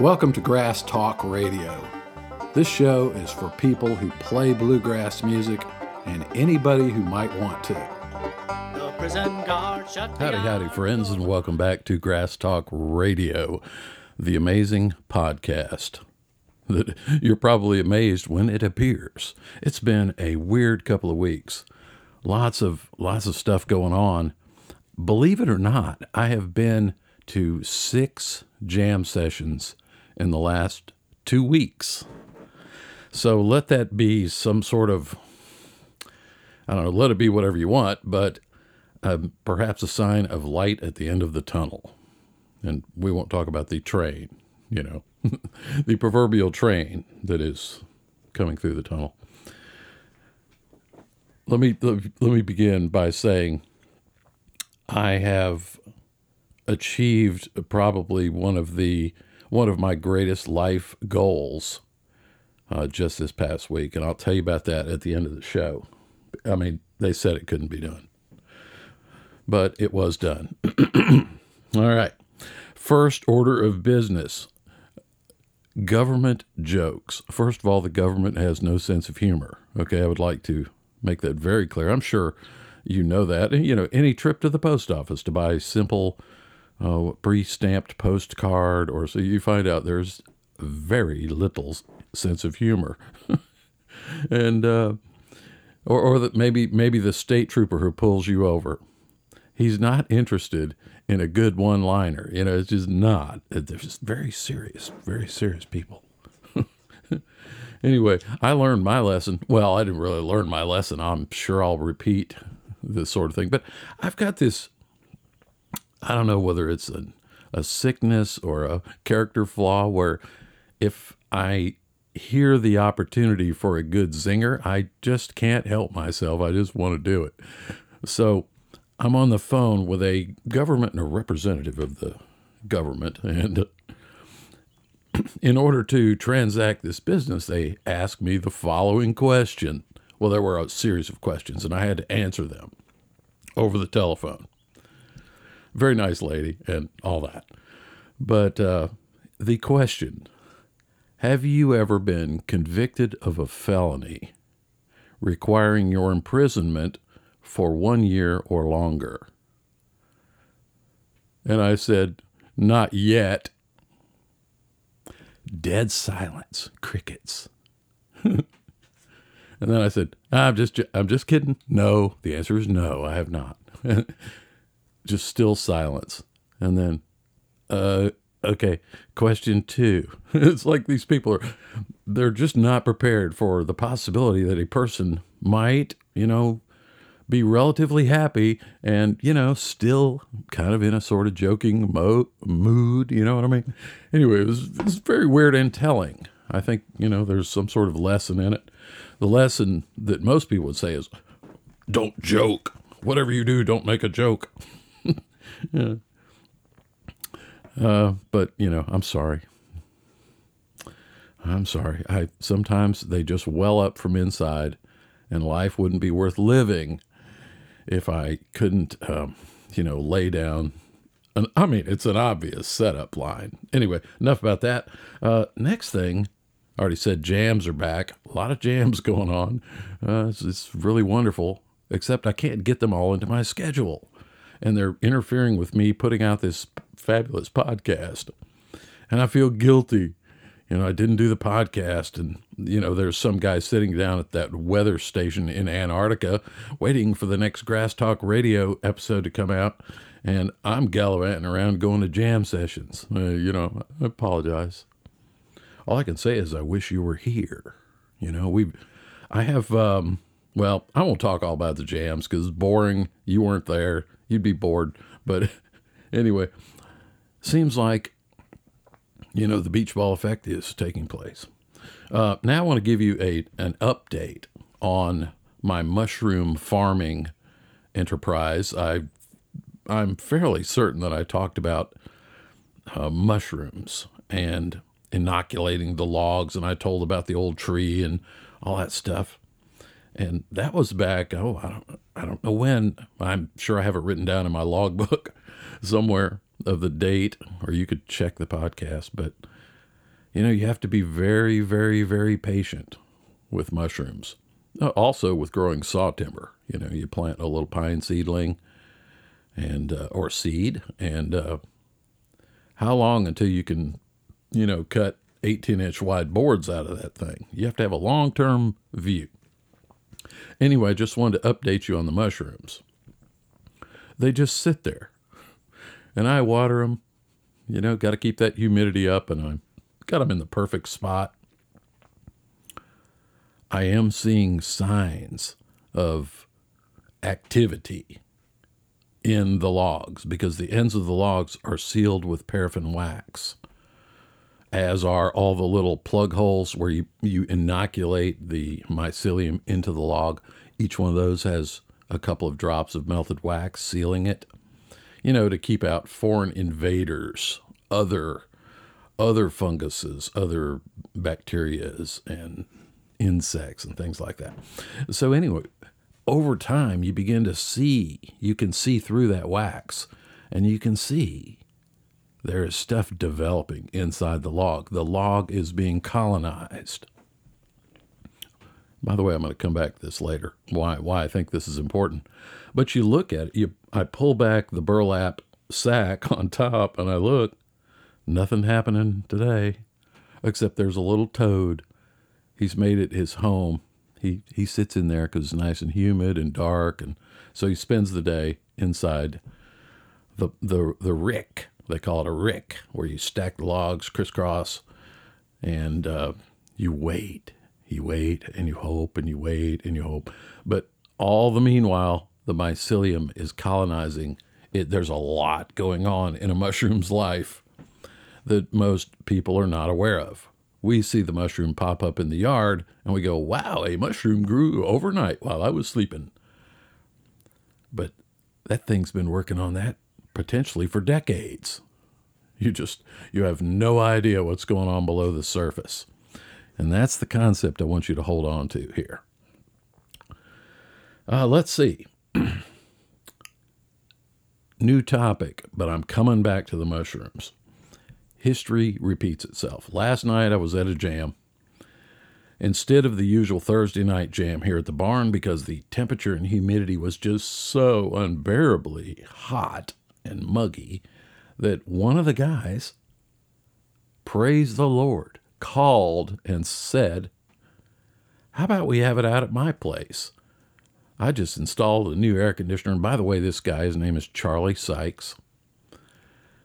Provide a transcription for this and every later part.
Welcome to Grass Talk Radio. This show is for people who play bluegrass music and anybody who might want to. The prison guard shut me Howdy, howdy, friends, and welcome back to Grass Talk Radio, the amazing podcast that you're probably amazed when it appears. It's been a weird couple of weeks. Lots of lots of stuff going on. Believe it or not, I have been to six jam sessions in the last two weeks. So let that be some sort of I don't know, let it be whatever you want, but uh, perhaps a sign of light at the end of the tunnel. And we won't talk about the train, you know, the proverbial train that is coming through the tunnel. Let me let, let me begin by saying I have achieved probably one of the one of my greatest life goals uh, just this past week, and I'll tell you about that at the end of the show. I mean, they said it couldn't be done, but it was done. All right. First order of business government jokes. First of all, the government has no sense of humor. Okay. I would like to make that very clear. I'm sure you know that. You know, any trip to the post office to buy simple uh, pre stamped postcard, or so you find out there's very little sense of humor. and, uh, or, or that maybe maybe the state trooper who pulls you over. He's not interested in a good one liner you know it's just not. They're just very serious very serious people. Anyway i learned my lesson. Well i didn't really learn my lesson. I'm sure i'll repeat this sort of thing but i've got this i don't know whether it's a, a sickness or a character flaw where if i hear the opportunity for a good zinger, I just can't help myself. I just want to do it. So I'm on the phone with a government and a representative of the government. And in order to transact this business, they asked me the following question. Well, there were a series of questions, and I had to answer them over the telephone. Very nice lady and all that. But uh, the question have you ever been convicted of a felony requiring your imprisonment for one year or longer? And I said, Not yet. Dead silence, crickets. and then I said, I'm just I'm just kidding. No, the answer is no, I have not. just still silence. And then uh okay question two. It's like these people are they're just not prepared for the possibility that a person might you know be relatively happy and you know still kind of in a sort of joking mo- mood you know what i mean? Anyway it was, it was very weird and telling. I think you know there's some sort of lesson in it. The lesson that most people would say is don't joke. Whatever you do don't make a joke. Uh, but you know, I'm sorry. I'm sorry. I sometimes they just well up from inside, and life wouldn't be worth living if I couldn't, um, you know, lay down. An, I mean, it's an obvious setup line. Anyway, enough about that. Uh, next thing, I already said jams are back. A lot of jams going on. Uh, it's, it's really wonderful. Except I can't get them all into my schedule, and they're interfering with me putting out this fabulous podcast. And I feel guilty. You know, I didn't do the podcast. And, you know, there's some guy sitting down at that weather station in Antarctica waiting for the next Grass Talk radio episode to come out. And I'm gallivanting around going to jam sessions. Uh, you know, I apologize. All I can say is I wish you were here. You know, we, I have, um, well, I won't talk all about the jams because it's boring. You weren't there. You'd be bored. But anyway, seems like you know the beach ball effect is taking place. Uh, now I want to give you a an update on my mushroom farming enterprise. I I'm fairly certain that I talked about uh, mushrooms and inoculating the logs, and I told about the old tree and all that stuff. And that was back. Oh, I don't I don't know when. I'm sure I have it written down in my logbook somewhere of the date, or you could check the podcast. But You know, you have to be very, very, very patient with mushrooms. Uh, Also, with growing saw timber, you know, you plant a little pine seedling and uh, or seed, and uh, how long until you can, you know, cut 18 inch wide boards out of that thing? You have to have a long term view. Anyway, I just wanted to update you on the mushrooms. They just sit there, and I water them. You know, got to keep that humidity up, and I've got them in the perfect spot. I am seeing signs of activity in the logs because the ends of the logs are sealed with paraffin wax, as are all the little plug holes where you, you inoculate the mycelium into the log. Each one of those has a couple of drops of melted wax sealing it, you know, to keep out foreign invaders, other other funguses, other bacterias and insects and things like that. So anyway, over time you begin to see, you can see through that wax and you can see there is stuff developing inside the log. The log is being colonized. By the way, I'm going to come back to this later. Why why I think this is important. But you look at it, you I pull back the burlap sack on top and I look, nothing happening today except there's a little toad. He's made it his home. He he sits in there cuz it's nice and humid and dark and so he spends the day inside the the the rick. They call it a rick where you stack logs crisscross and uh, you wait you wait and you hope and you wait and you hope. But all the meanwhile, the mycelium is colonizing. It, there's a lot going on in a mushroom's life that most people are not aware of. We see the mushroom pop up in the yard and we go, wow, a mushroom grew overnight while I was sleeping. But that thing's been working on that potentially for decades. You just, you have no idea what's going on below the surface. And that's the concept I want you to hold on to here. Uh, let's see. New topic, but I'm coming back to the mushrooms. History repeats itself. Last night I was at a jam. Instead of the usual Thursday night jam here at the barn, because the temperature and humidity was just so unbearably hot and muggy, that one of the guys, praise the Lord, called and said, How about we have it out at my place? I just installed a new air conditioner. And by the way, this guy, his name is Charlie Sykes.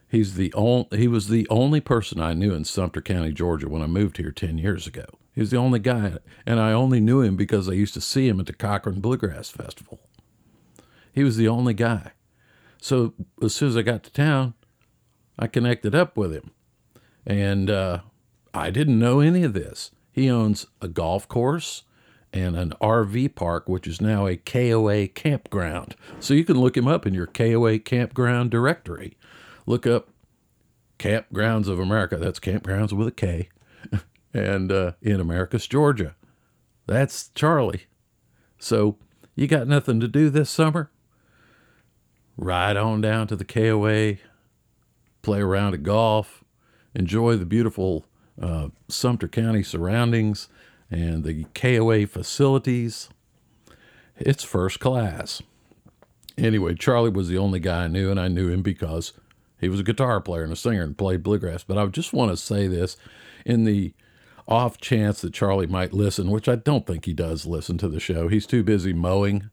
He's the only, he was the only person I knew in Sumter County, Georgia when I moved here 10 years ago. He was the only guy, and I only knew him because I used to see him at the Cochran Bluegrass Festival. He was the only guy. So as soon as I got to town, I connected up with him. And uh, I didn't know any of this. He owns a golf course and an RV park, which is now a KOA campground. So you can look him up in your KOA campground directory. Look up Kampgrounds of America. That's campgrounds with a K. and uh, in America's Georgia. That's Charlie. So you got nothing to do this summer? Ride on down to the KOA, play around at golf, enjoy the beautiful uh, Sumter County surroundings and the KOA facilities. It's first class. Anyway, Charlie was the only guy I knew, and I knew him because he was a guitar player and a singer and played bluegrass. But I just want to say this in the off chance that Charlie might listen, which I don't think he does listen to the show. He's too busy mowing,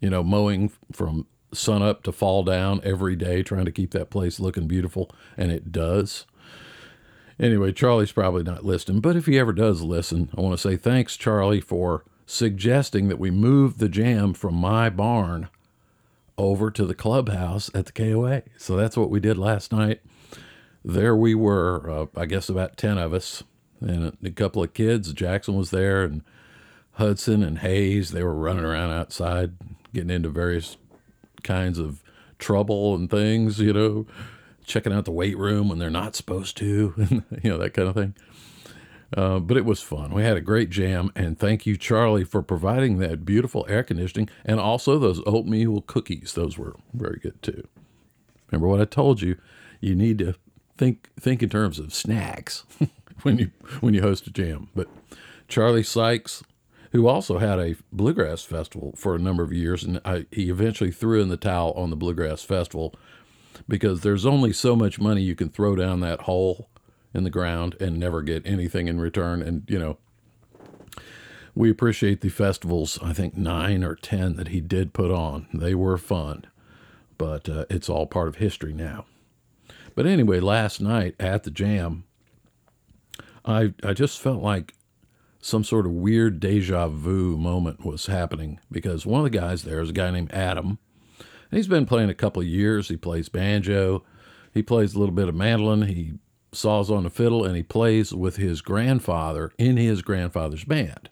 you know, mowing from sun up to fall down every day, trying to keep that place looking beautiful, and it does. Anyway, Charlie's probably not listening, but if he ever does listen, I want to say thanks, Charlie, for suggesting that we move the jam from my barn over to the clubhouse at the KOA. So that's what we did last night. There we were, uh, I guess about 10 of us, and a couple of kids. Jackson was there, and Hudson and Hayes. They were running around outside, getting into various kinds of trouble and things, you know, checking out the weight room when they're not supposed to, you know, that kind of thing. Uh, but it was fun. We had a great jam, and thank you, Charlie, for providing that beautiful air conditioning and also those oatmeal cookies. Those were very good too. Remember what I told you? You need to think think in terms of snacks. when you when you host a jam. But Charlie Sykes, who also had a bluegrass festival for a number of years, and I, he eventually threw in the towel on the bluegrass festival because there's only so much money you can throw down that hole in the ground and never get anything in return. And you know, we appreciate the festivals. I think nine or ten that he did put on. They were fun, but uh, it's all part of history now. But anyway, last night at the jam, I I just felt like some sort of weird deja vu moment was happening because one of the guys there is a guy named Adam. And he's been playing a couple of years. He plays banjo, he plays a little bit of mandolin, he saws on the fiddle, and he plays with his grandfather in his grandfather's band,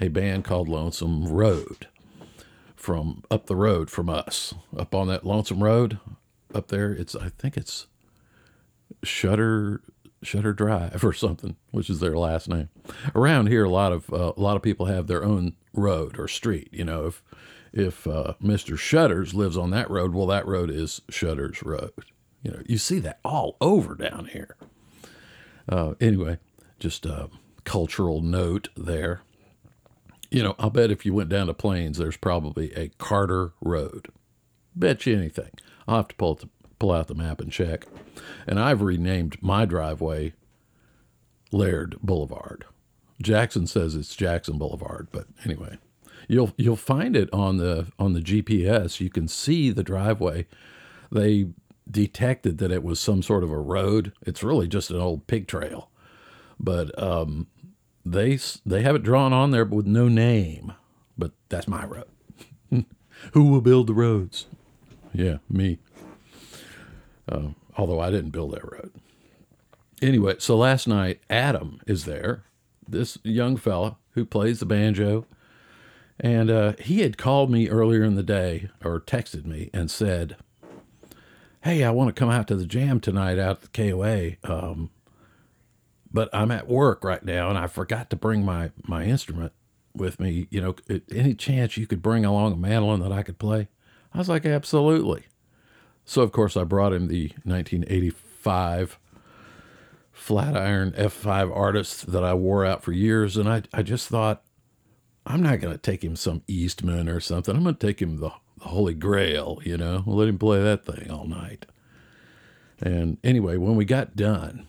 a band called Lonesome Road. From up the road from us, up on that Lonesome Road, up there, it's I think it's Shutter Shutter Drive or something, which is their last name. Around here, a lot of uh, a lot of people have their own road or street. You know, if if uh, Mister Shutters lives on that road, well, that road is Shutters Road. You know, you see that all over down here. Uh, anyway, just a cultural note there. You know, I'll bet if you went down to Plains, there's probably a Carter Road. Bet you anything. I'll have to pull it pull out the map and check. And I've renamed my driveway Laird Boulevard. Jackson says it's Jackson Boulevard, but anyway, you'll you'll find it on the on the GPS. You can see the driveway. They detected that it was some sort of a road. It's really just an old pig trail, but um, they they have it drawn on there with no name. But that's my road. Who will build the roads? Yeah, me. Uh, although I didn't build that road. Anyway, so last night, Adam is there, this young fella who plays the banjo. And uh, he had called me earlier in the day or texted me and said, Hey, I want to come out to the jam tonight out at the KOA. Um, but I'm at work right now and I forgot to bring my, my instrument with me. You know, any chance you could bring along a mandolin that I could play? I was like, Absolutely. So, of course, I brought him the 1985 Flatiron F5 artist that I wore out for years. And I, I just thought, I'm not going to take him some Eastman or something. I'm going to take him the, the Holy Grail, you know, we'll let him play that thing all night. And anyway, when we got done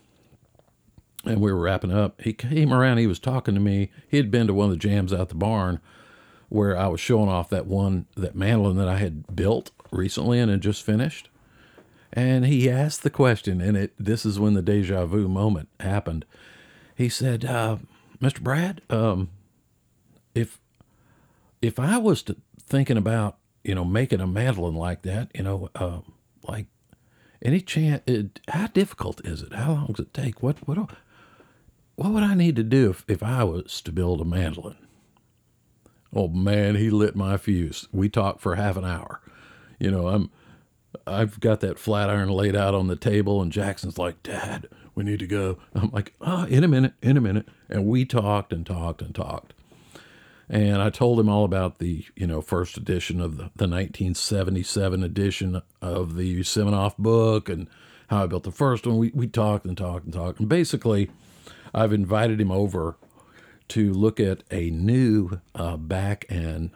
and we were wrapping up, he came around, he was talking to me. He had been to one of the jams out the barn where I was showing off that one, that mandolin that I had built recently and had just finished. And he asked the question, and it this is when the deja vu moment happened. He said, uh, "Mr. Brad, um, if if I was to thinking about you know making a mandolin like that, you know, uh, like any chance, it, how difficult is it? How long does it take? What what what would I need to do if, if I was to build a mandolin?" Oh man, he lit my fuse. We talked for half an hour you know, I'm I've got that Flatiron laid out on the table, and Jackson's like, Dad, we need to go. I'm like, ah, oh, in a minute, in a minute. And we talked and talked and talked. And I told him all about the, you know, first edition of the, the 1977 edition of the Siminoff book and how I built the first one. We, we talked and talked and talked. And basically, I've invited him over to look at a new uh, back and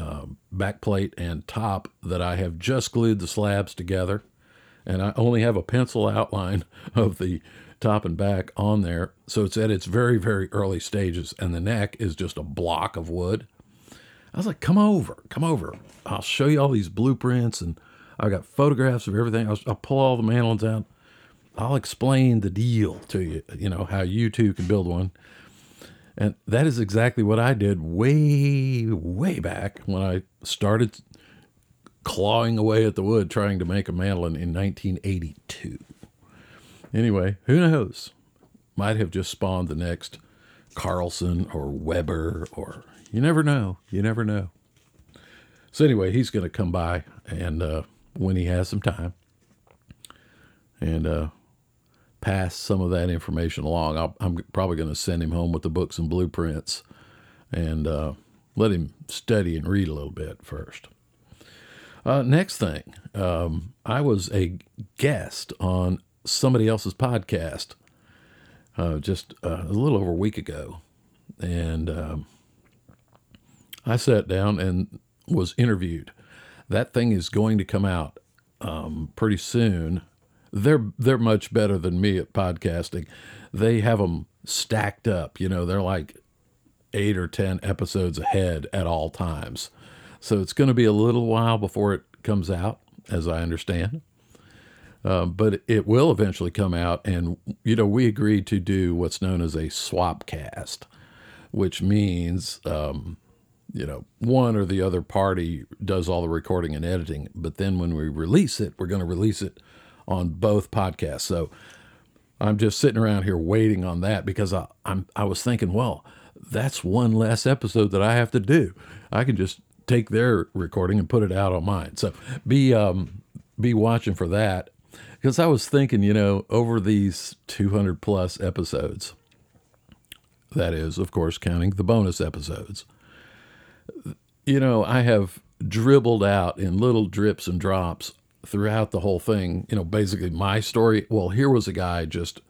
uh, backplate and top that I have just glued the slabs together. And I only have a pencil outline of the top and back on there. So it's at its very, very early stages. And the neck is just a block of wood. I was like, come over, come over. I'll show you all these blueprints and I've got photographs of everything. I'll, I'll pull all the mandolins out. I'll explain the deal to you, you know, how you too can build one. And that is exactly what I did way, way back when I started clawing away at the wood trying to make a mandolin in 1982. Anyway, who knows? Might have just spawned the next Carlson or Weber, or you never know. You never know. So, anyway, he's going to come by and uh, when he has some time. And uh, pass some of that information along. i am probably going to send him home with the books and blueprints and uh, let him study and read a little bit first. Uh, next thing, um, I was a guest on somebody else's podcast. uh, just uh, a little over a week ago, and um, I sat down and was interviewed. That thing is going to come out um, pretty soon. They're they're much better than me at podcasting. They have them stacked up. You know, they're like eight or ten episodes ahead at all times. So it's going to be a little while before it comes out, as I understand. Uh, but it will eventually come out, and you know we agreed to do what's known as a swap cast, which means um, you know one or the other party does all the recording and editing, but then when we release it, we're going to release it on both podcasts. So I'm just sitting around here waiting on that because I, I'm I was thinking, well, that's one less episode that I have to do. I can just take their recording and put it out on mine. So be um, be watching for that because I was thinking, you know, over these 200 plus episodes, that is, of course, counting the bonus episodes, you know, I have dribbled out in little drips and drops throughout the whole thing, you know, basically my story. Well, here was a guy just,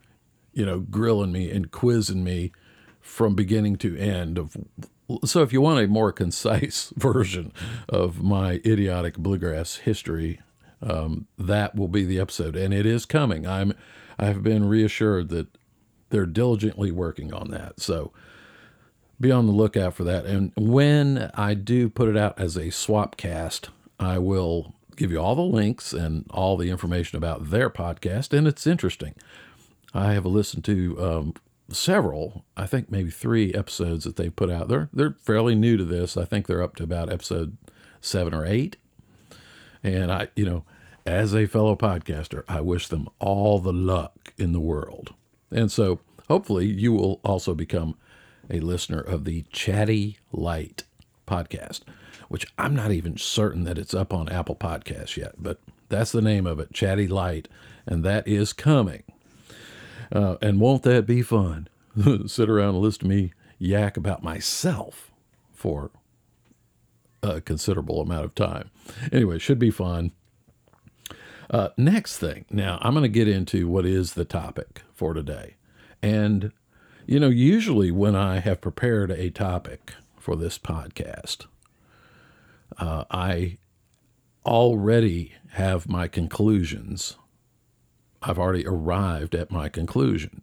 you know, grilling me and quizzing me from beginning to end of so if you want a more concise version of my idiotic bluegrass history um, that will be the episode, and it is coming. I'm I have been reassured that they're diligently working on that. So be on the lookout for that. And when I do put it out as a swap cast, I will give you all the links and all the information about their podcast, and it's interesting. I have listened to um, several, I think maybe three episodes that they've put out. They're they're fairly new to this. I think they're up to about episode seven or eight. And I, you know, as a fellow podcaster, I wish them all the luck in the world. And so hopefully you will also become a listener of the Chatty Light podcast, which I'm not even certain that it's up on Apple Podcasts yet, but that's the name of it, Chatty Light, and that is coming. Uh, and won't that be fun? Sit around and listen to me yak about myself for a considerable amount of time. Anyway, should be fun. Uh, next thing. Now, I'm going to get into what is the topic for today. And, you know, usually when I have prepared a topic for this podcast, uh, I already have my conclusions. I've already arrived at my conclusion.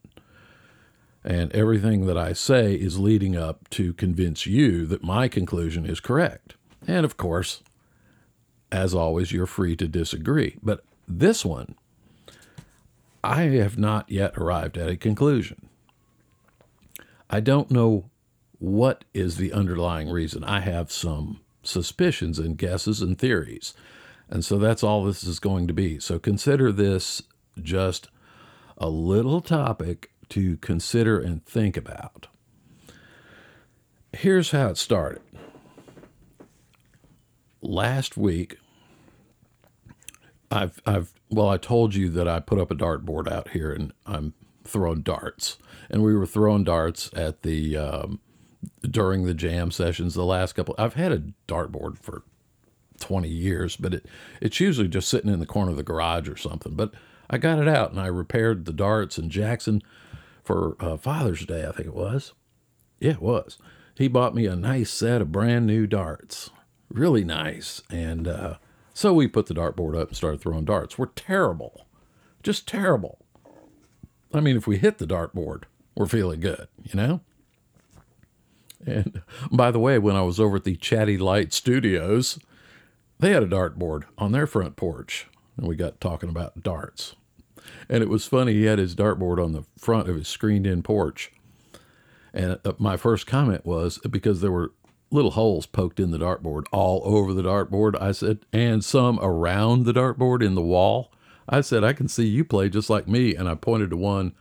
And everything that I say is leading up to convince you that my conclusion is correct. And of course, as always, you're free to disagree. But this one, I have not yet arrived at a conclusion. I don't know what is the underlying reason. I have some suspicions and guesses and theories. And so that's all this is going to be. So consider this just a little topic to consider and think about. Here's how it started last week, I've I've well, I told you that I put up a dartboard out here and I'm throwing darts, and we were throwing darts at the um, during the jam sessions. The last couple, I've had a dartboard for 20 years, but it it's usually just sitting in the corner of the garage or something. But I got it out and I repaired the darts. And Jackson, for uh, Father's Day, I think it was, yeah, it was. He bought me a nice set of brand new darts really nice. And uh, so we put the dartboard up and started throwing darts. We're terrible, just terrible. I mean, if we hit the dartboard, we're feeling good, you know? And by the way, when I was over at the Chatty Light Studios, they had a dartboard on their front porch, and we got talking about darts. And it was funny, he had his dartboard on the front of his screened in porch. And uh, my first comment was because there were little holes poked in the dartboard all over the dartboard. I said, and some around the dartboard in the wall. I said, I can see you play just like me. And I pointed to one,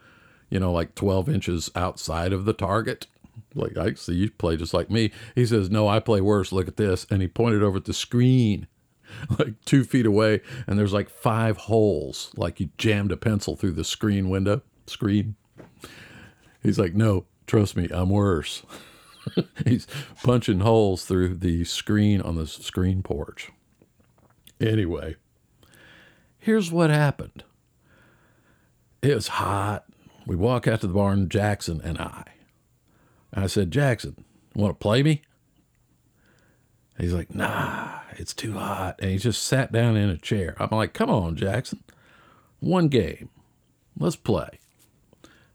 you know, like 12 inches outside of the target. Like, I see you play just like me. He says, No, I play worse. Look at this. And he pointed over at the screen, like two feet away. And there's like five holes, like you jammed a pencil through the screen window, screen. He's like, No, trust me, I'm worse. He's punching holes through the screen on the screen porch. Anyway, here's what happened. It was hot. we walk out to the barn, Jackson and I. I said, Jackson, want to play me? He's like, nah, it's too hot. And he just sat down in a chair. I'm like, come on, Jackson. One game. Let's play.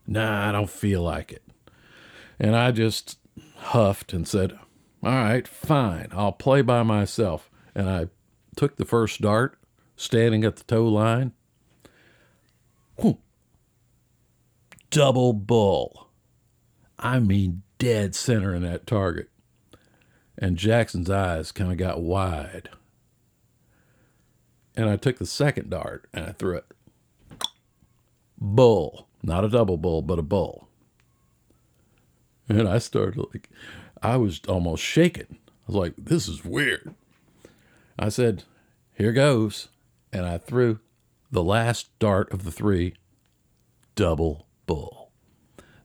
Nah, I don't feel like it. And I just huffed and said, all right, fine. I'll play by myself. And I took the first dart, standing at the toe line. Whew. Double bull. I mean, dead center in that target. And Jackson's eyes kind of got wide. And I took the second dart and I threw it. Bull. Not a double bull, but a bull. And I started like, I was almost shaking. I was like, this is weird. I said, here goes. And I threw the last dart of the three, double bull.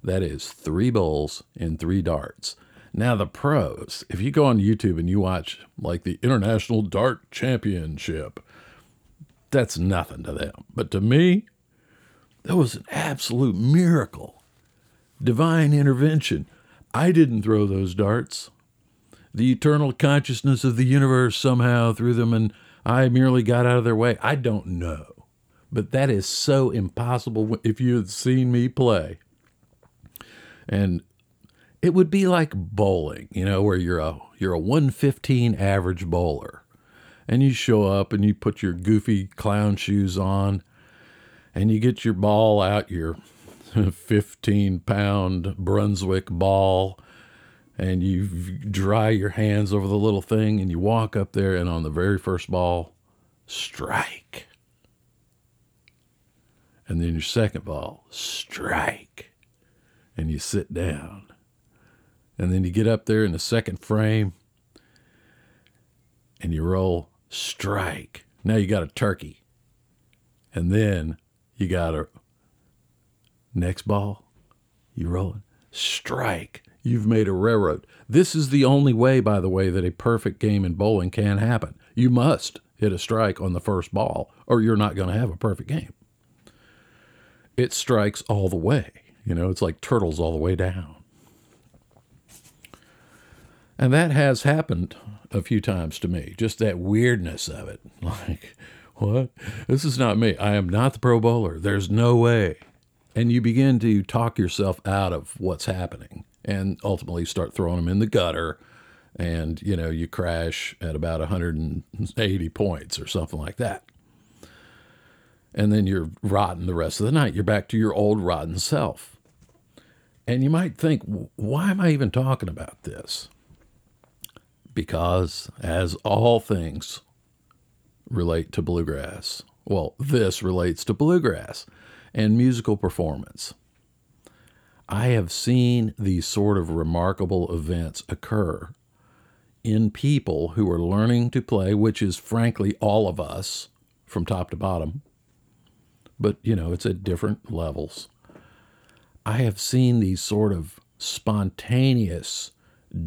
That is three bulls in three darts. Now, the pros, if you go on YouTube and you watch like the International Dart Championship, that's nothing to them. But to me, that was an absolute miracle. Divine intervention. I didn't throw those darts. The eternal consciousness of the universe somehow threw them, and I merely got out of their way. I don't know. But that is so impossible if you had seen me play. And it would be like bowling, you know, where you're a you're a 115 average bowler. And you show up and you put your goofy clown shoes on and you get your ball out, your 15 pound Brunswick ball, and you dry your hands over the little thing and you walk up there and on the very first ball, strike. And then your second ball, strike. And you sit down. And then you get up there in the second frame and you roll strike. Now you got a turkey. And then you got a next ball, you roll it, strike. You've made a railroad. This is the only way, by the way, that a perfect game in bowling can happen. You must hit a strike on the first ball, or you're not going to have a perfect game. It strikes all the way. You know, it's like turtles all the way down. And that has happened a few times to me, just that weirdness of it. Like, what? This is not me. I am not the pro bowler. There's no way. And you begin to talk yourself out of what's happening and ultimately start throwing them in the gutter. And, you know, you crash at about 180 points or something like that. And then you're rotten the rest of the night. You're back to your old rotten self. And you might think, why am I even talking about this? Because, as all things relate to bluegrass, well, this relates to bluegrass and musical performance. I have seen these sort of remarkable events occur in people who are learning to play, which is frankly all of us from top to bottom. But, you know, it's at different levels. I have seen these sort of spontaneous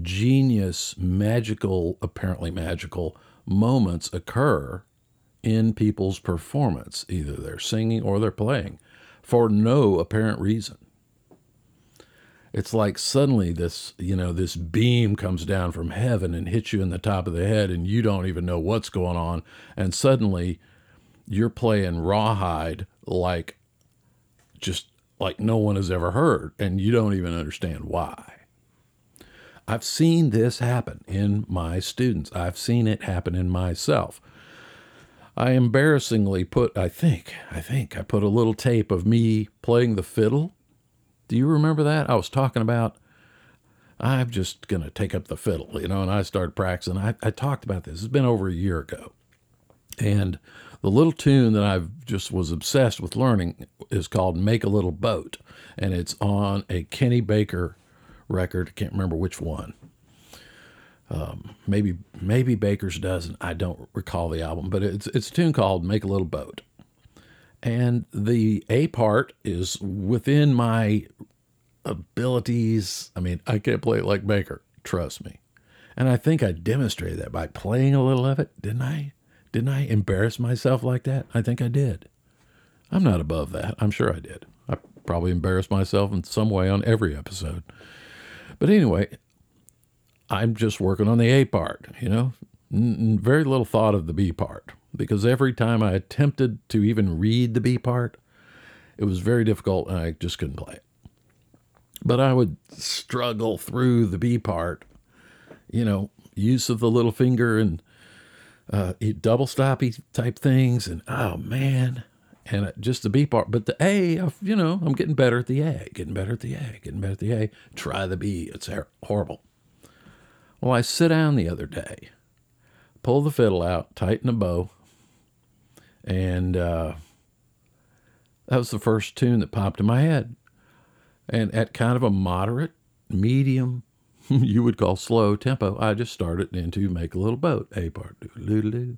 genius, magical, apparently magical moments occur in people's performance. Either they're singing or they're playing for no apparent reason. It's like suddenly this, you know, this beam comes down from heaven and hits you in the top of the head, and you don't even know what's going on. And suddenly you're playing rawhide like just like no one has ever heard, and you don't even understand why. I've seen this happen in my students. I've seen it happen in myself. I embarrassingly put, I think, I think I put a little tape of me playing the fiddle. Do you remember that? I was talking about, I'm just going to take up the fiddle, you know, and I started practicing. I, I talked about this. It's been over a year ago. And the little tune that I've just was obsessed with learning is called Make a Little Boat. And it's on a Kenny Baker record. I can't remember which one. Um, maybe maybe Baker's dozen. I don't recall the album, but it's it's a tune called "Make a Little Boat," and the A part is within my abilities. I mean, I can't play it like Baker. Trust me, and I think I demonstrated that by playing a little of it. Didn't I? Didn't I embarrass myself like that? I think I did. I'm not above that. I'm sure I did. I probably embarrassed myself in some way on every episode. But anyway, I'm just working on the A part, you know, very little thought of the B part because every time I attempted to even read the B part, it was very difficult and I just couldn't play it. But I would struggle through the B part, you know, use of the little finger and uh, double stoppy type things. And oh man, and just the B part. But the A, you know, I'm getting better at the A, getting better at the A, getting better at the A. Try the B. It's horrible. Well, I sit down the other day, pull the fiddle out, tighten the bow, and uh, that was the first tune that popped in my head. And at kind of a moderate, medium, you would call slow tempo, I just started into Make a Little Boat, A part, doo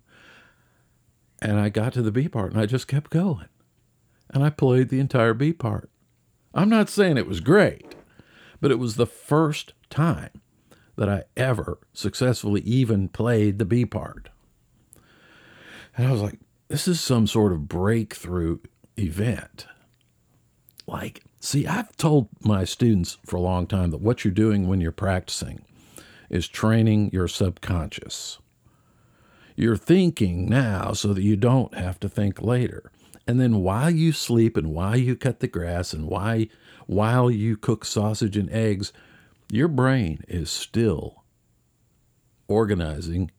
And I got to the B part and I just kept going. And I played the entire B part. I'm not saying it was great, but it was the first time that I ever successfully even played the B part. And I was like, this is some sort of breakthrough event. Like, see, I've told my students for a long time that what you're doing when you're practicing is training your subconscious. You're thinking now so that you don't have to think later. And then while you sleep and while you cut the grass and why while you cook sausage and eggs, your brain is still organizing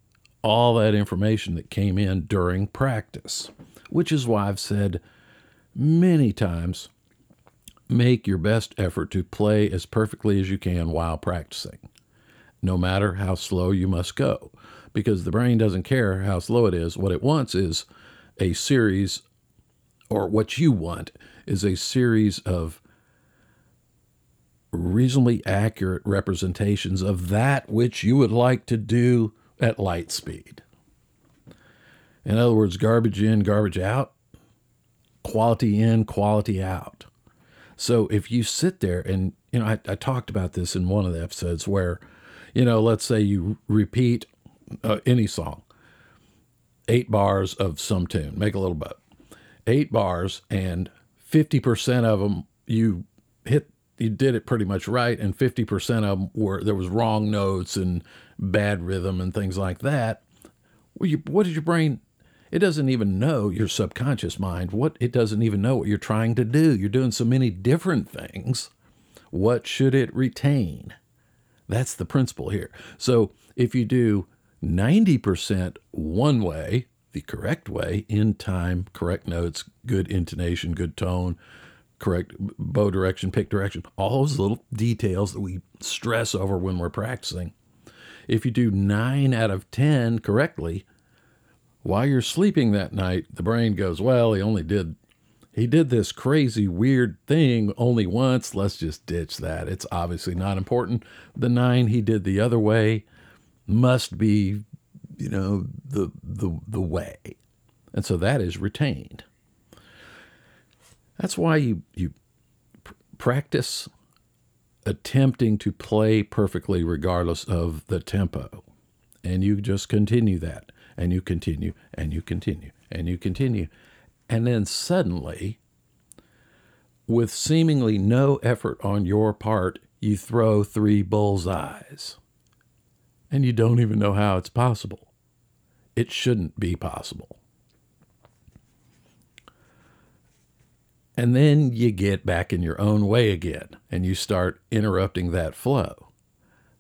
all that information that came in during practice, which is why I've said many times make your best effort to play as perfectly as you can while practicing, no matter how slow you must go, because the brain doesn't care how slow it is. What it wants is a series, or what you want is a series of reasonably accurate representations of that which you would like to do at light speed. In other words, garbage in, garbage out, quality in, quality out. So if you sit there and, you know, I, I talked about this in one of the episodes where, you know, let's say you repeat uh, any song, eight bars of some tune, make a little boat, eight bars, and 50% of them you hit you did it pretty much right, and 50% of them were there was wrong notes and bad rhythm and things like that. Well, you, what did your brain? It doesn't even know your subconscious mind. What it doesn't even know what you're trying to do. You're doing so many different things. What should it retain? That's the principle here. So if you do 90% one way, the correct way, in time, correct notes, good intonation, good tone, correct bow direction, pick direction, all those little details that we stress over when we're practicing. If you do nine out of 10 correctly, while you're sleeping that night, the brain goes, Well, he only did, he did this crazy, weird thing only once. Let's just ditch that. It's obviously not important. The nine he did the other way must be, you know, the, the, the way. And so that is retained. That's why you, you pr- practice attempting to play perfectly regardless of the tempo. And you just continue that, and you continue, and you continue, and you continue. And then suddenly, with seemingly no effort on your part, you throw three bullseyes. And you don't even know how it's possible. It shouldn't be possible. And then you get back in your own way again and you start interrupting that flow.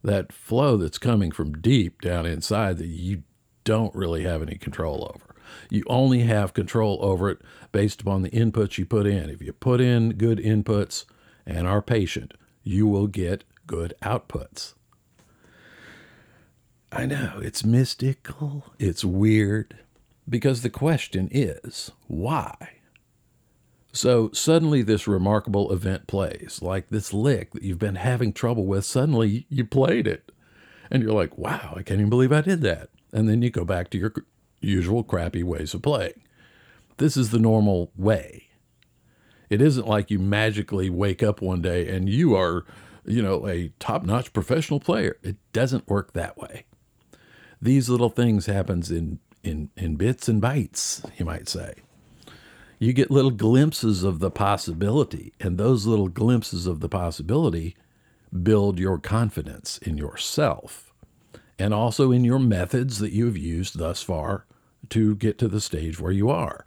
That flow that's coming from deep down inside that you don't really have any control over. You only have control over it based upon the inputs you put in. If you put in good inputs and are patient, you will get good outputs. I know, it's mystical, it's weird, because the question is why? So suddenly, this remarkable event plays, like this lick that you've been having trouble with. Suddenly, you played it. And you're like, wow, I can't even believe I did that. And then you go back to your usual crappy ways of playing. This is the normal way. It isn't like you magically wake up one day and you are, you know, a top notch professional player. It doesn't work that way. These little things happens in, in, in bits and bytes, you might say you get little glimpses of the possibility, and those little glimpses of the possibility build your confidence in yourself and also in your methods that you have used thus far to get to the stage where you are.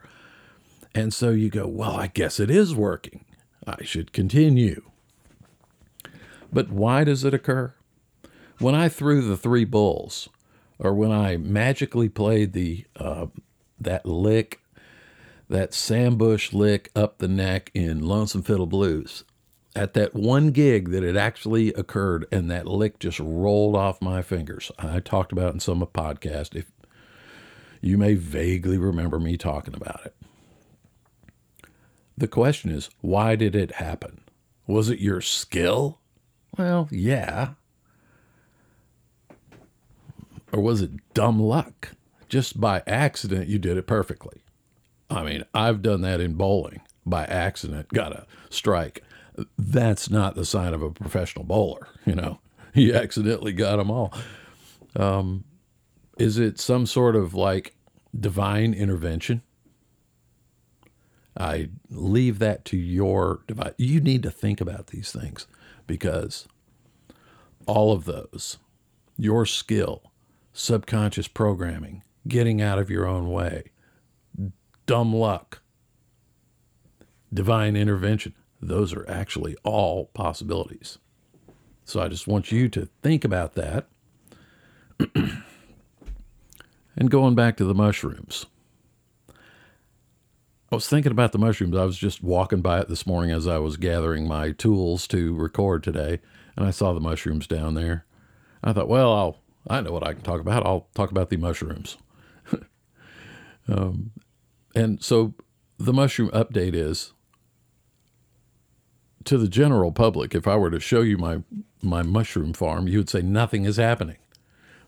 And so you go, well, I guess it is working. I should continue. But why does it occur? When I threw the three bulls, or when I magically played the uh, that lick, that Sam Bush lick up the neck in Lonesome Fiddle Blues, at that one gig that it actually occurred and that lick just rolled off my fingers. I talked about it in some podcast. If you may vaguely remember me talking about it. The question is, why did it happen? Was it your skill? Well, yeah. Or was it dumb luck? Just by accident, you did it perfectly. I mean, I've done that in bowling by accident, got a strike. That's not the sign of a professional bowler, you know. He accidentally got them all. Um, is it some sort of like divine intervention? I leave that to your device. You need to think about these things because all of those, your skill, subconscious programming, getting out of your own way, dumb luck, divine intervention, those are actually all possibilities. So I just want you to think about that. and going back to the mushrooms. I was thinking about the mushrooms. I was just walking by it this morning as I was gathering my tools to record today, and I saw the mushrooms down there. I thought, well, I'll, I know what I can talk about. I'll talk about the mushrooms. um, and so the mushroom update is to the general public. If I were to show you my my mushroom farm, you would say nothing is happening.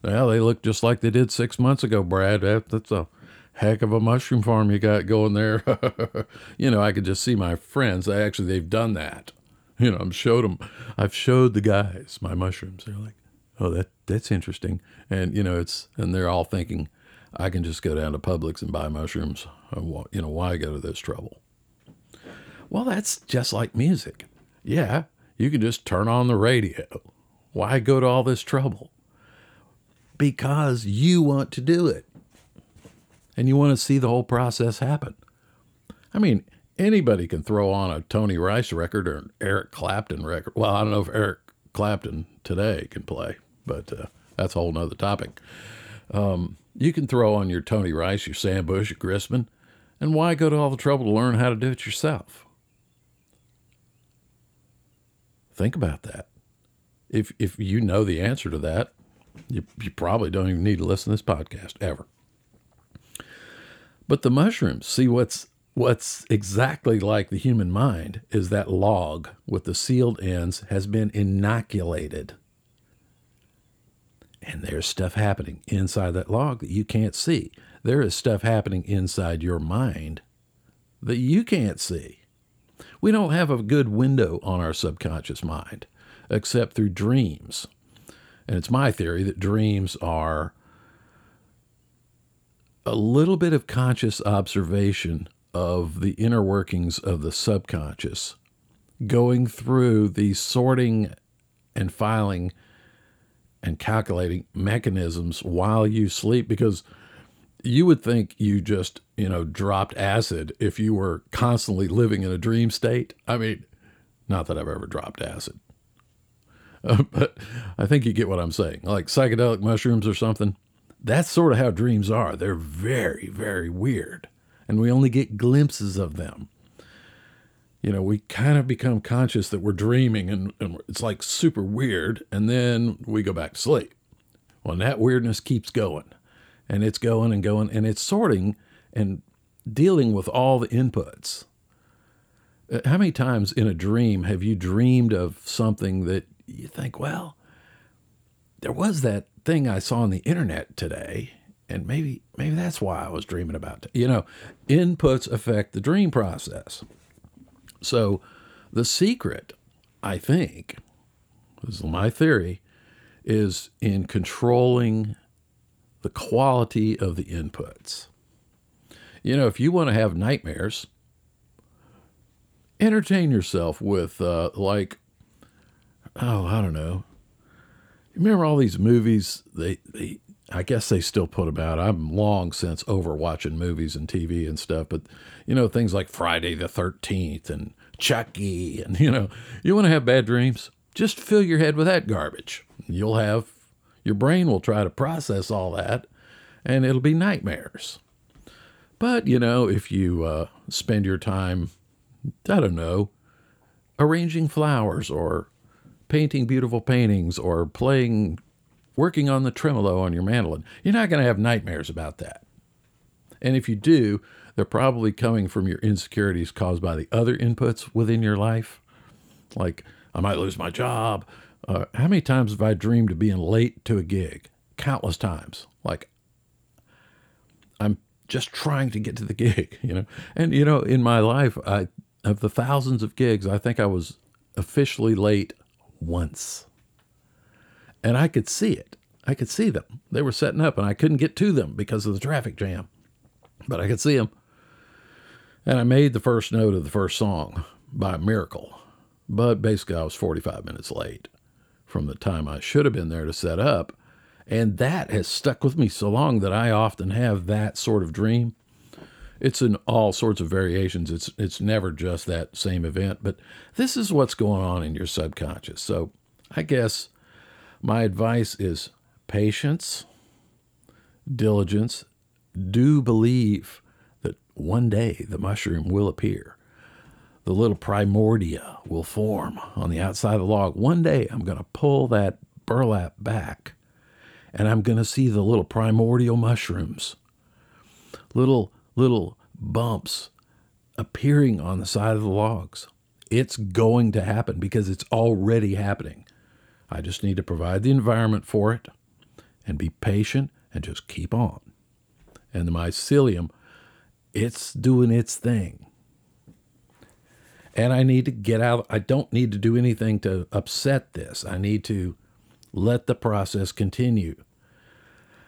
Well, they look just like they did six months ago, Brad. That's a heck of a mushroom farm you got going there. you know, I could just see my friends. They actually they've done that. You know, I'm showed them. I've showed the guys my mushrooms. They're like, oh, that that's interesting. And you know, it's and they're all thinking, I can just go down to Publix and buy mushrooms. You know, why go to this trouble? Well, that's just like music. Yeah, you can just turn on the radio. Why go to all this trouble? Because you want to do it and you want to see the whole process happen. I mean, anybody can throw on a Tony Rice record or an Eric Clapton record. Well, I don't know if Eric Clapton today can play, but uh, that's a whole nother topic. Um, you can throw on your Tony Rice, your Sam Bush, your Grisman, and why go to all the trouble to learn how to do it yourself? Think about that. If if you know the answer to that, you, you probably don't even need to listen to this podcast ever. But the mushrooms, see what's what's exactly like the human mind is that log with the sealed ends has been inoculated. And there's stuff happening inside that log that you can't see. There is stuff happening inside your mind that you can't see. We don't have a good window on our subconscious mind except through dreams. And it's my theory that dreams are a little bit of conscious observation of the inner workings of the subconscious, going through the sorting and filing and calculating mechanisms while you sleep because you would think you just, you know, dropped acid if you were constantly living in a dream state. I mean, not that I've ever dropped acid. Uh, but I think you get what I'm saying. Like psychedelic mushrooms or something that's sort of how dreams are. They're very, very weird, and we only get glimpses of them. You know, we kind of become conscious that we're dreaming, and, and it's like super weird, and then we go back to sleep. Well, that weirdness keeps going, and it's going and going, and it's sorting and dealing with all the inputs. Uh, how many times in a dream have you dreamed of something that you think, well, there was that thing I saw on the internet today, and maybe maybe that's why I was dreaming about it. You know, inputs affect the dream process. So the secret, I think, this is my theory, is in controlling the quality of the inputs. You know, if you want to have nightmares, entertain yourself with uh, like oh I don't know. Remember all these movies? They they I guess they still put them out. I'm long since over watching movies and TV and stuff, but you know things like Friday the Thirteenth and Chucky, and you know you want to have bad dreams, just fill your head with that garbage. You'll have your brain will try to process all that, and it'll be nightmares. But you know if you uh, spend your time, I don't know, arranging flowers or painting beautiful paintings or playing working on the tremolo on your mandolin, you're not going to have nightmares about that. And if you do, they're probably coming from your insecurities caused by the other inputs within your life. Like, I might lose my job. Uh, how many times have I dreamed of being late to a gig? Countless times. Like, I'm just trying to get to the gig, you know? And, you know, in my life, I, of the thousands of gigs, I think I was officially late once and I could see it. I could see them. They were setting up, and I couldn't get to them because of the traffic jam, but I could see them. And I made the first note of the first song by miracle, but basically I was 45 minutes late from the time I should have been there to set up. And that has stuck with me so long that I often have that sort of dream. It's in all sorts of variations. It's it's never just that same event, but this is what's going on in your subconscious. So I guess my advice is patience, diligence. Do believe that one day the mushroom will appear. The little primordia will form on the outside of the log. One day I'm going to pull that burlap back and I'm going to see the little primordial mushrooms, little, little bumps appearing on the side of the logs. It's going to happen because it's already happening. I just need to provide the environment for it and be patient and just keep on. And the mycelium, it's doing its thing. And I need to get out. I don't need to do anything to upset this. I need to let the process continue.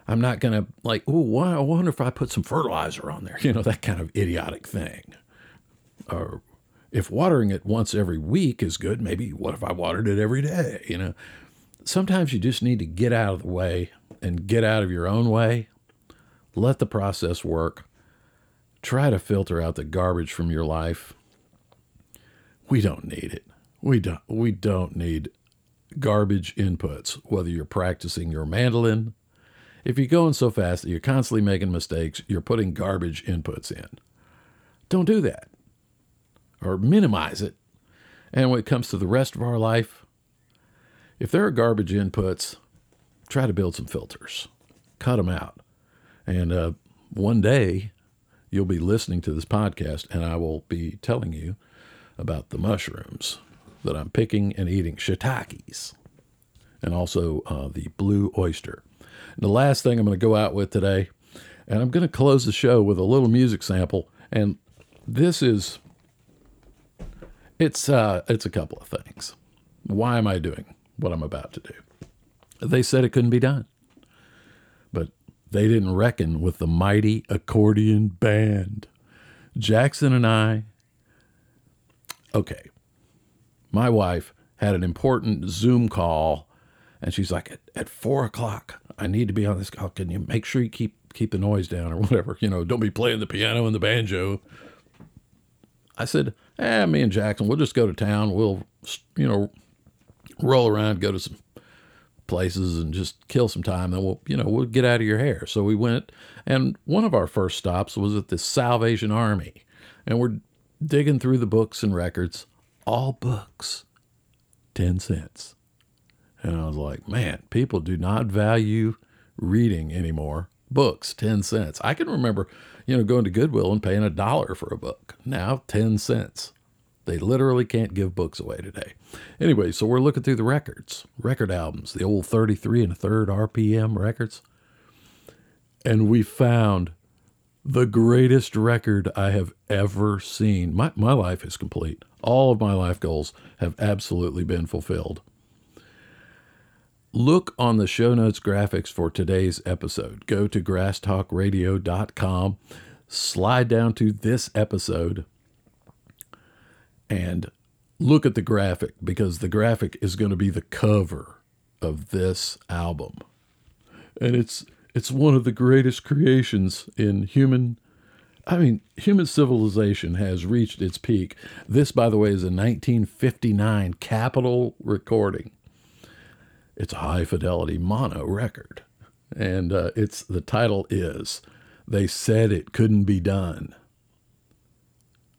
I'm not going to like, oh, why? I wonder if I put some fertilizer on there, you know, that kind of idiotic thing. Or if watering it once every week is good, maybe what if I watered it every day? You know, sometimes you just need to get out of the way and get out of your own way. Let the process work. Try to filter out the garbage from your life. We don't need it. We don't we don't need garbage inputs whether you're practicing your mandolin. If you're going so fast that you're constantly making mistakes, you're putting garbage inputs in. Don't do that or minimize it. And when it comes to the rest of our life, if there are garbage inputs, try to build some filters, cut them out. And uh, one day you'll be listening to this podcast, and I will be telling you about the mushrooms that I'm picking and eating, shiitakes, and also uh, the blue oyster. And the last thing I'm going to go out with today, and I'm going to close the show with a little music sample. And this is it's uh, it's a couple of things. Why am I doing what I'm about to do? They said it couldn't be done, but they didn't reckon with the mighty accordion band. Jackson and I. Okay, my wife had an important Zoom call, and she's like, at, at four o'clock, I need to be on this call. Can you make sure you keep keep the noise down or whatever? You know, don't be playing the piano and the banjo. I said, eh, me and Jackson, we'll just go to town. We'll, you know, roll around, go to some places and just kill some time. Then we'll, you know, we'll get out of your hair. So we went, and one of our first stops was at the Salvation Army. And we're digging through the books and records, all books, 10 cents. And I was like, man, people do not value reading anymore. Books, 10 cents. I can remember you know, going to Goodwill and paying a dollar for a book. Now, 10 cents. They literally can't give books away today. Anyway, so we're looking through the records, record albums, the old 33 and a third RPM records. And we found the greatest record I have ever seen. My, my life is complete. All of my life goals have absolutely been fulfilled. Look on the show notes graphics for today's episode. Go to grasstalkradio.com, slide down to this episode, and look at the graphic because the graphic is going to be the cover of this album. And it's it's one of the greatest creations in human I mean, human civilization has reached its peak. This, by the way, is a 1959 Capitol recording. It's a high fidelity mono record. And uh, it's the title is They Said It Couldn't Be Done.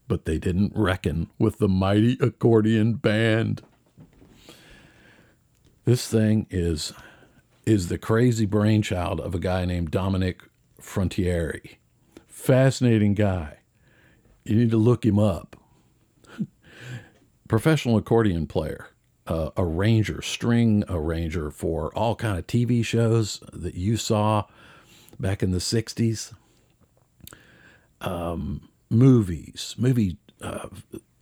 But they didn't reckon with the mighty accordion band. This thing is is the crazy brainchild of a guy named Dominic Frontiere. Fascinating guy. You need to look him up. Professional accordion player, uh, arranger, string arranger for all kind of TV shows that you saw back in the '60s. Um, movies, movie. Uh,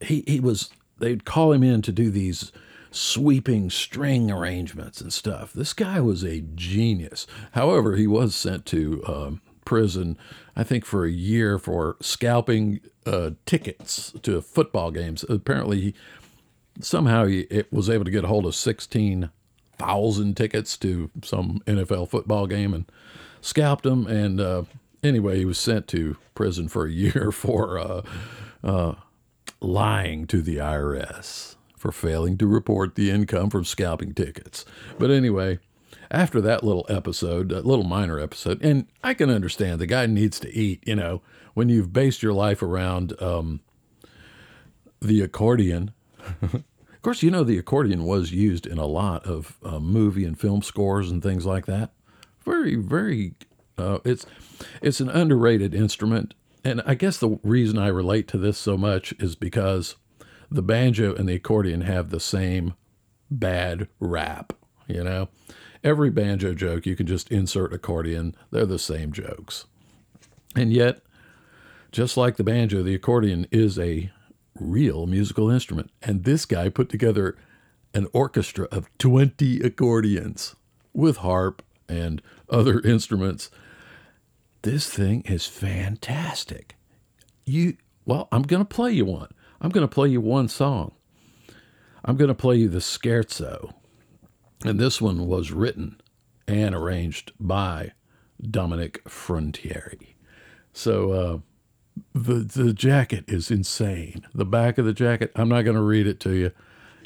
he he was. They'd call him in to do these sweeping string arrangements and stuff. This guy was a genius. However, he was sent to um, prison, I think, for a year for scalping uh, tickets to football games. Apparently, he, somehow he was able to get a hold of 16,000 tickets to some NFL football game and scalped them. And uh, anyway, he was sent to prison for a year for uh, uh lying to the IRS for failing to report the income from scalping tickets. But anyway, after that little episode, that little minor episode, and I can understand the guy needs to eat, you know, when you've based your life around um, the accordion. of course, you know, the accordion was used in a lot of uh, movie and film scores and things like that. Very, very, uh, it's, it's an underrated instrument. And I guess the reason I relate to this so much is because the banjo and the accordion have the same bad rap, you know? Every banjo joke, you can just insert accordion, they're the same jokes. And yet, just like the banjo, the accordion is a real musical instrument. And this guy put together an orchestra of 20 accordions with harp and other instruments. This thing is fantastic. You well, I'm going to play you one. I'm going to play you one song. I'm going to play you the Scherzo. And this one was written and arranged by Dominic Frontiere. So uh, the, the jacket is insane. The back of the jacket, I'm not going to read it to you.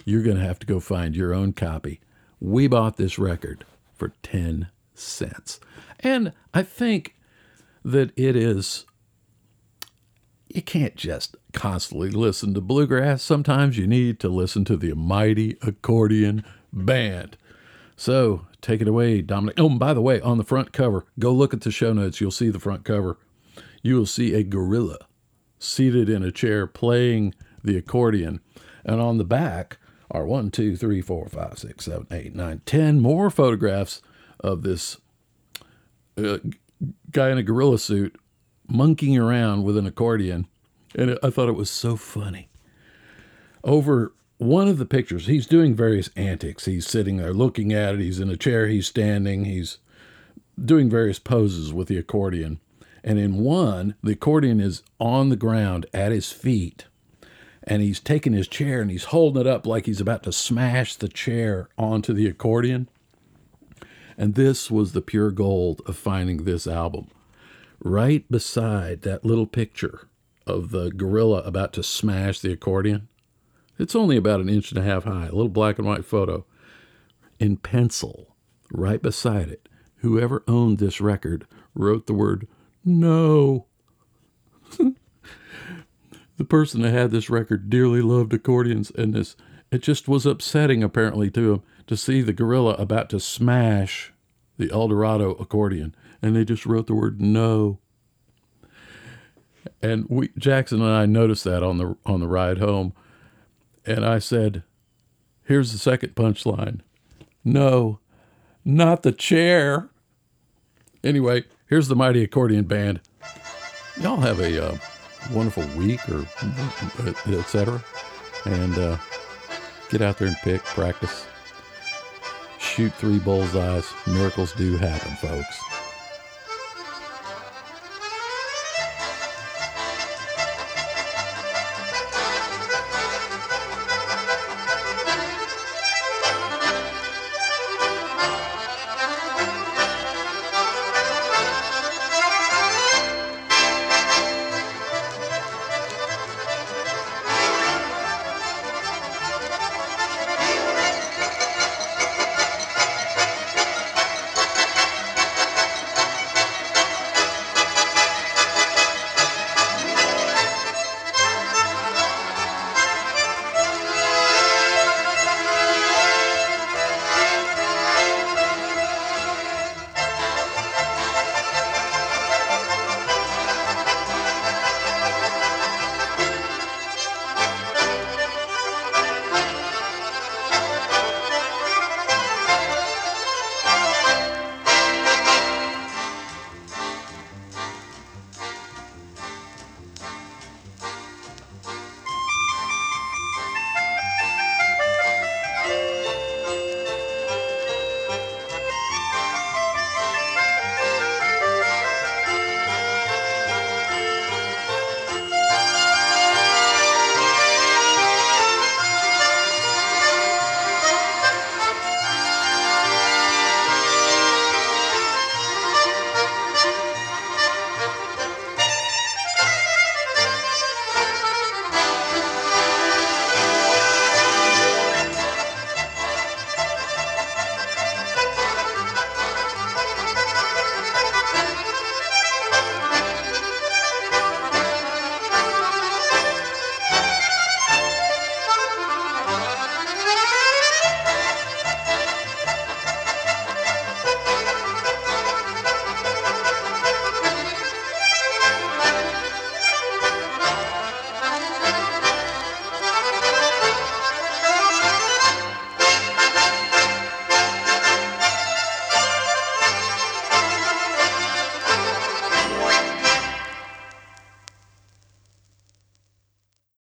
You're going to have to go find your own copy. We bought this record for 10 cents. And I think that it is you can't just constantly listen to bluegrass. Sometimes you need to listen to the mighty accordion band. So take it away, Dominic. Oh, and by the way, on the front cover, go look at the show notes. You'll see the front cover. You will see a gorilla seated in a chair playing the accordion. And on the back are one, two, three, four, five, six, seven, eight, nine, ten more photographs of this uh, guy in a gorilla suit monkeying around with an accordion. And I thought it was so funny. Over one of the pictures, he's doing various antics. He's sitting there looking at it. He's in a chair. He's standing. He's doing various poses with the accordion. And in one, the accordion is on the ground at his feet. And he's taking his chair and he's holding it up like he's about to smash the chair onto the accordion. And this was the pure gold of finding this album right beside that little picture of the gorilla about to smash the accordion. It's only about an inch and a half high, a little black and white photo. In pencil, right beside it, whoever owned this record wrote the word no. the person that had this record dearly loved accordions, and this it just was upsetting apparently to him to see the gorilla about to smash the Eldorado accordion and they just wrote the word no. And we Jackson and I noticed that on the on the ride home. And I said, "Here's the second punchline. No, not the chair." Anyway, here's the Mighty Accordion Band. Y'all have a uh, wonderful week or etc. And uh, get out there and pick, practice, shoot three bullseyes. Miracles do happen, folks.